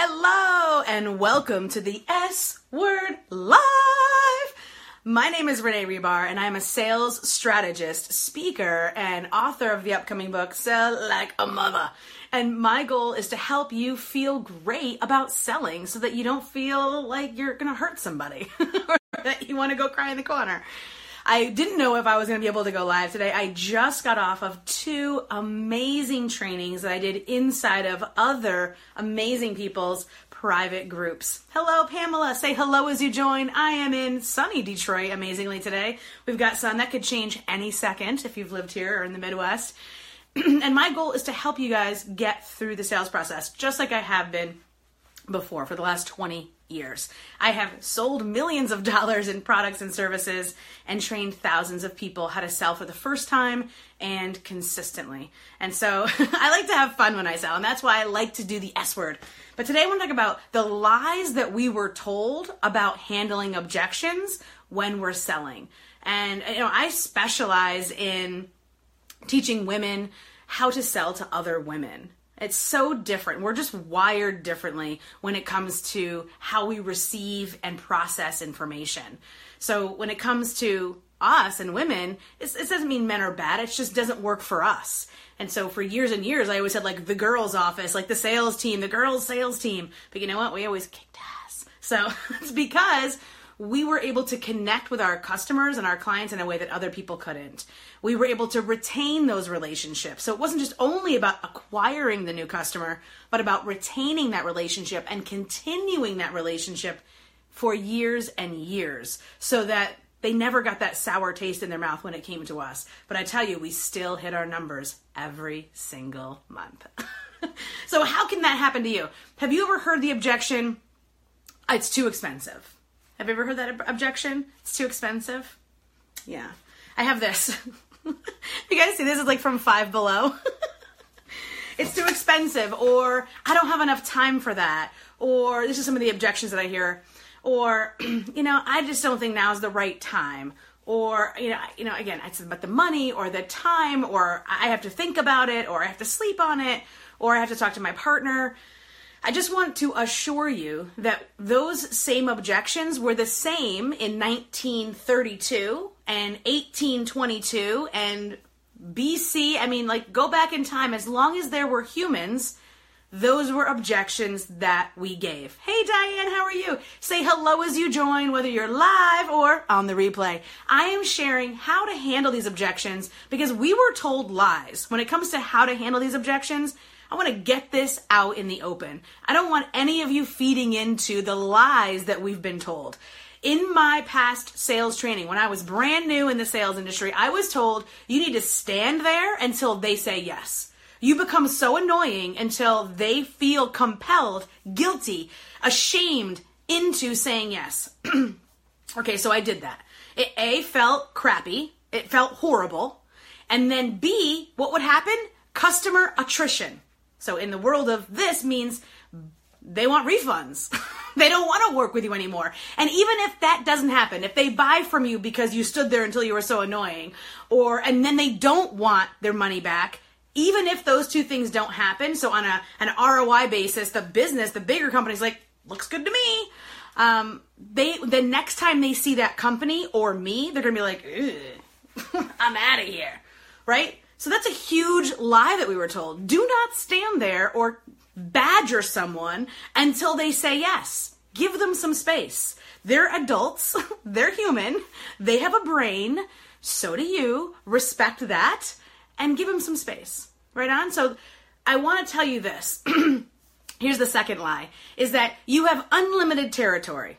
Hello and welcome to the S Word Live. My name is Renee Rebar and I'm a sales strategist, speaker, and author of the upcoming book Sell Like a Mother. And my goal is to help you feel great about selling so that you don't feel like you're going to hurt somebody or that you want to go cry in the corner. I didn't know if I was going to be able to go live today. I just got off of two amazing trainings that I did inside of other amazing people's private groups. Hello, Pamela. Say hello as you join. I am in sunny Detroit, amazingly, today. We've got sun that could change any second if you've lived here or in the Midwest. and my goal is to help you guys get through the sales process, just like I have been before for the last 20 years. I have sold millions of dollars in products and services and trained thousands of people how to sell for the first time and consistently. And so I like to have fun when I sell, and that's why I like to do the S word. But today I want to talk about the lies that we were told about handling objections when we're selling. And you know, I specialize in teaching women how to sell to other women. It's so different. We're just wired differently when it comes to how we receive and process information. So when it comes to us and women, it doesn't mean men are bad. It just doesn't work for us. And so for years and years, I always said like the girls' office, like the sales team, the girls' sales team. But you know what? We always kicked ass. So it's because we were able to connect with our customers and our clients in a way that other people couldn't. We were able to retain those relationships. So it wasn't just only about acquiring the new customer, but about retaining that relationship and continuing that relationship for years and years so that they never got that sour taste in their mouth when it came to us. But I tell you, we still hit our numbers every single month. so, how can that happen to you? Have you ever heard the objection, it's too expensive? Have you ever heard that ob- objection? It's too expensive. Yeah, I have this. you guys see this is like from Five Below. it's too expensive, or I don't have enough time for that, or this is some of the objections that I hear, or you know I just don't think now is the right time, or you know you know again it's about the money or the time, or I have to think about it, or I have to sleep on it, or I have to talk to my partner. I just want to assure you that those same objections were the same in 1932 and 1822 and BC. I mean, like, go back in time. As long as there were humans, those were objections that we gave. Hey, Diane, how are you? Say hello as you join, whether you're live or on the replay. I am sharing how to handle these objections because we were told lies. When it comes to how to handle these objections, I want to get this out in the open. I don't want any of you feeding into the lies that we've been told. In my past sales training, when I was brand new in the sales industry, I was told you need to stand there until they say yes. You become so annoying until they feel compelled, guilty, ashamed into saying yes. okay, so I did that. It A felt crappy, it felt horrible. And then B, what would happen? Customer attrition. So in the world of this means they want refunds. they don't want to work with you anymore. And even if that doesn't happen, if they buy from you because you stood there until you were so annoying, or and then they don't want their money back, even if those two things don't happen, so on a an ROI basis, the business, the bigger company's like, looks good to me. Um, they the next time they see that company or me, they're gonna be like, I'm out of here, right? So that's a huge lie that we were told. Do not stand there or badger someone until they say yes. Give them some space. They're adults, they're human, they have a brain, so do you. Respect that and give them some space. Right on? So I want to tell you this. Here's the second lie is that you have unlimited territory.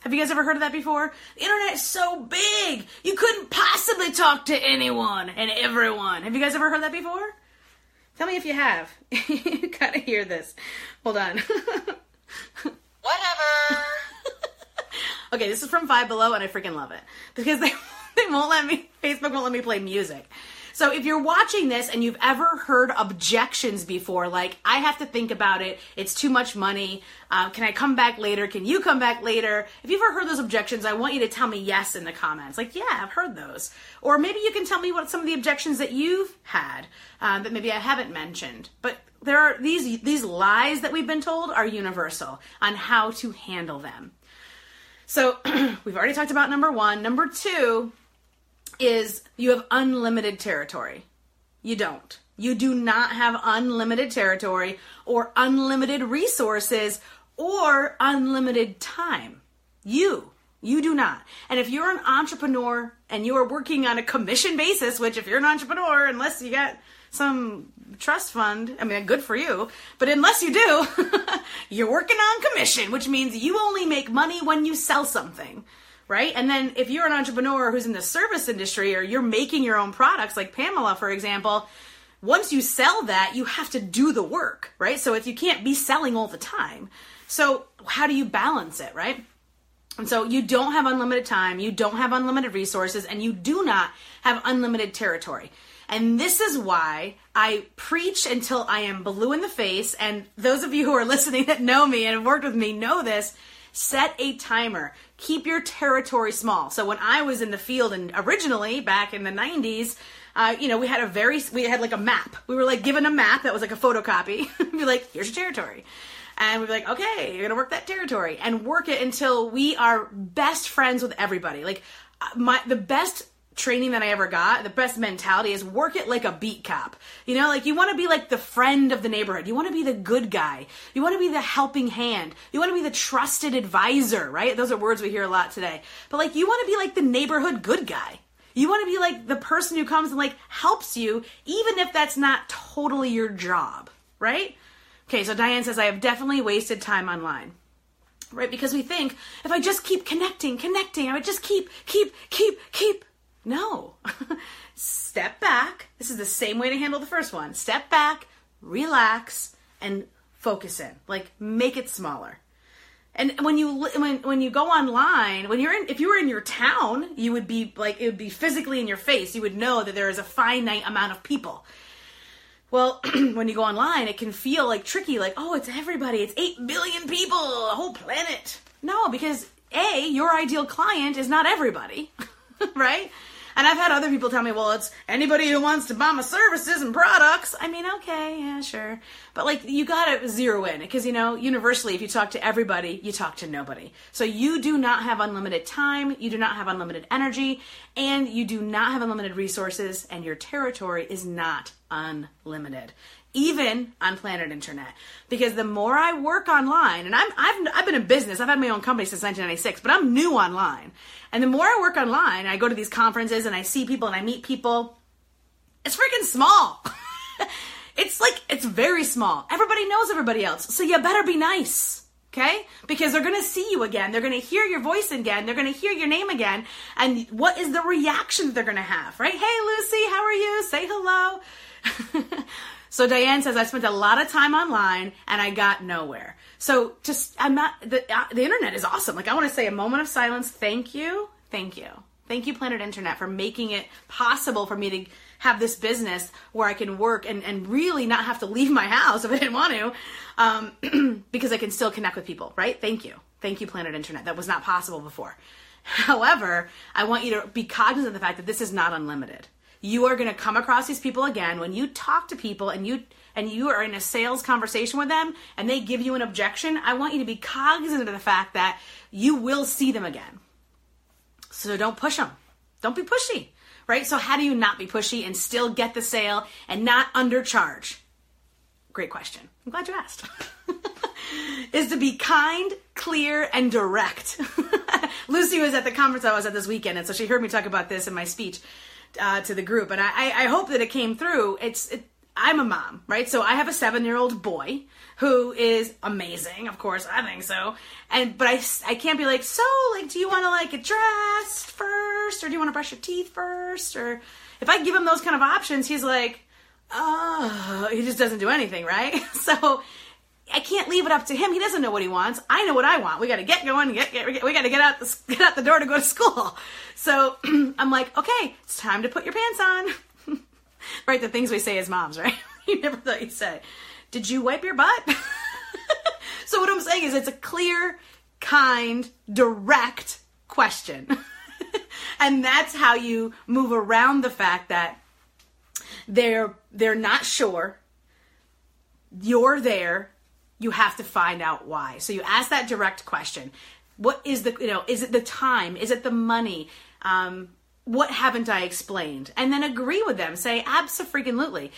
Have you guys ever heard of that before? The internet is so big, you couldn't possibly talk to anyone and everyone. Have you guys ever heard that before? Tell me if you have. you gotta hear this. Hold on. Whatever. okay, this is from Five Below, and I freaking love it because they they won't let me. Facebook won't let me play music. So if you're watching this and you've ever heard objections before, like, I have to think about it, it's too much money, uh, can I come back later, can you come back later? If you've ever heard those objections, I want you to tell me yes in the comments. Like, yeah, I've heard those. Or maybe you can tell me what some of the objections that you've had uh, that maybe I haven't mentioned. But there are these these lies that we've been told are universal on how to handle them. So we've already talked about number one. Number two is you have unlimited territory. You don't. You do not have unlimited territory or unlimited resources or unlimited time. You. You do not. And if you're an entrepreneur and you are working on a commission basis, which if you're an entrepreneur, unless you got some trust fund. I mean, good for you. But unless you do, you're working on commission, which means you only make money when you sell something, right? And then if you're an entrepreneur who's in the service industry or you're making your own products, like Pamela, for example, once you sell that, you have to do the work, right? So if you can't be selling all the time. So how do you balance it, right? And so you don't have unlimited time, you don't have unlimited resources, and you do not have unlimited territory. And this is why I preach until I am blue in the face. And those of you who are listening that know me and have worked with me know this. Set a timer. Keep your territory small. So when I was in the field and originally back in the 90s, uh, you know, we had a very, we had like a map. We were like given a map that was like a photocopy. be like, here's your territory. And we'd be like, okay, you're gonna work that territory and work it until we are best friends with everybody. Like, uh, my, the best training that I ever got, the best mentality is work it like a beat cop. You know, like you want to be like the friend of the neighborhood. You want to be the good guy. You want to be the helping hand. You want to be the trusted advisor, right? Those are words we hear a lot today. But like you want to be like the neighborhood good guy. You want to be like the person who comes and like helps you, even if that's not totally your job, right? Okay, so Diane says, I have definitely wasted time online right? Because we think if I just keep connecting, connecting, I would just keep, keep, keep, keep, no. Step back. This is the same way to handle the first one. Step back, relax, and focus in. Like make it smaller. And when you when when you go online, when you're in if you were in your town, you would be like it would be physically in your face. You would know that there is a finite amount of people. Well, when you go online, it can feel like tricky, like, oh, it's everybody. It's 8 billion people, a whole planet. No, because A, your ideal client is not everybody, right? And I've had other people tell me, well, it's anybody who wants to buy my services and products. I mean, okay, yeah, sure. But like, you gotta zero in because, you know, universally, if you talk to everybody, you talk to nobody. So you do not have unlimited time, you do not have unlimited energy, and you do not have unlimited resources, and your territory is not unlimited even on planet internet because the more i work online and I'm, I've, I've been in business i've had my own company since 1996 but i'm new online and the more i work online i go to these conferences and i see people and i meet people it's freaking small it's like it's very small everybody knows everybody else so you better be nice okay? Because they're gonna see you again, they're gonna hear your voice again, they're gonna hear your name again, and what is the reaction they're gonna have, right? Hey, Lucy, how are you? Say hello. So Diane says I spent a lot of time online and I got nowhere. So just I'm not the uh, the internet is awesome. Like I want to say a moment of silence. Thank you, thank you, thank you, Planet Internet, for making it possible for me to have this business where I can work and, and really not have to leave my house if I didn't want to, um, because I can still connect with people, right? Thank you. Thank you, Planet Internet. That was not possible before. However, I want you to be cognizant of the fact that this is not unlimited you are going to come across these people again. When you talk to people and you and you are in a sales conversation with them and they give you an objection i want you to be cognizant of the fact that you will see them again. So don't push them don't be pushy right? So how do you not be pushy and still get the sale and not undercharge great question. I'm glad you asked. Is to be kind clear and direct. Lucy was at the conference i was at this weekend and so she heard me talk about this in my speech uh, to the group, and I, I hope that it came through. It's it, I'm a mom, right? So I have a seven year old boy who is amazing, of course, I think so. And but I I can't be like, so like, do you want to like get dressed first, or do you want to brush your teeth first, or if I give him those kind of options, he's like, oh, he just doesn't do anything, right? So I can't leave it up to him. He doesn't know what he wants. I know what I want. We got to get going. Get, get, we got to get out the get out the door to go to school. So I'm like, okay, it's time to put your pants on. right, the things we say as moms, right? you never thought you'd say, Did you wipe your butt? so, what I'm saying is, it's a clear, kind, direct question. and that's how you move around the fact that they're they're not sure you're there you have to find out why so you ask that direct question what is the you know is it the time is it the money um, what haven't i explained and then agree with them say absolutely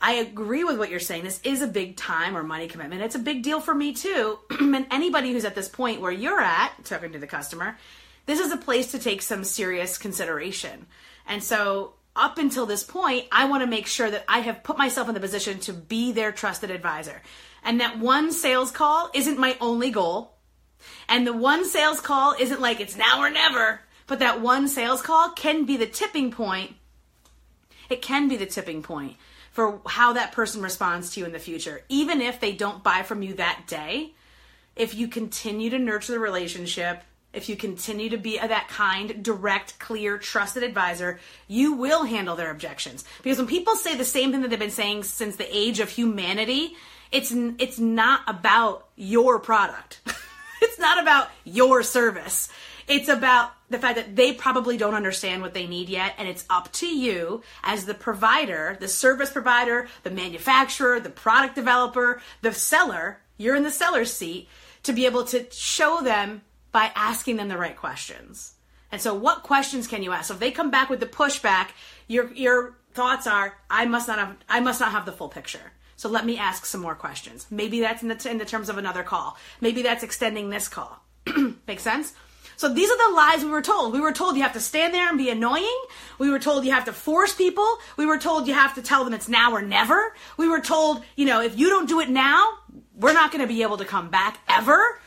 I agree with what you're saying. This is a big time or money commitment. It's a big deal for me too. and anybody who's at this point where you're at, talking to the customer, this is a place to take some serious consideration. And so, up until this point, I want to make sure that I have put myself in the position to be their trusted advisor. And that one sales call isn't my only goal. And the one sales call isn't like it's now or never, but that one sales call can be the tipping point. It can be the tipping point for how that person responds to you in the future. Even if they don't buy from you that day, if you continue to nurture the relationship, if you continue to be that kind, direct, clear, trusted advisor, you will handle their objections. Because when people say the same thing that they've been saying since the age of humanity, it's it's not about your product. it's not about your service. It's about the fact that they probably don't understand what they need yet and it's up to you as the provider, the service provider, the manufacturer, the product developer, the seller, you're in the seller's seat to be able to show them by asking them the right questions. And so, what questions can you ask? So, if they come back with the pushback, your your thoughts are, I must not have, I must not have the full picture. So let me ask some more questions. Maybe that's in the, in the terms of another call. Maybe that's extending this call. Make sense? So these are the lies we were told. We were told you have to stand there and be annoying. We were told you have to force people. We were told you have to tell them it's now or never. We were told, you know, if you don't do it now, we're not going to be able to come back ever.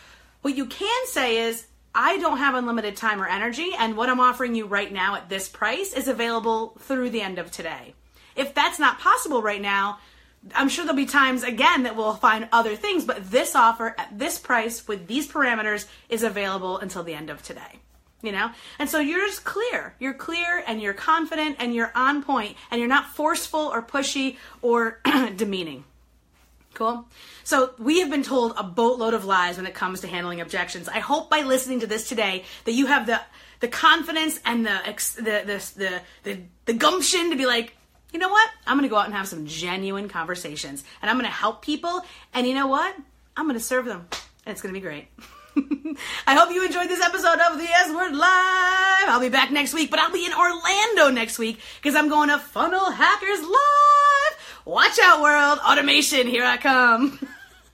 What you can say is, I don't have unlimited time or energy, and what I'm offering you right now at this price is available through the end of today. If that's not possible right now, I'm sure there'll be times again that we'll find other things, but this offer at this price with these parameters is available until the end of today. You know? And so you're just clear. You're clear and you're confident and you're on point and you're not forceful or pushy or demeaning. Cool. So we have been told a boatload of lies when it comes to handling objections. I hope by listening to this today that you have the the confidence and the the the the, the, gumption to be like, you know what? I'm going to go out and have some genuine conversations, and I'm going to help people. And you know what? I'm going to serve them, and it's going to be great. I hope you enjoyed this episode of the S Word Live. I'll be back next week, but I'll be in Orlando next week because I'm going to Funnel Hackers Live. Watch out, world. Automation, here I come.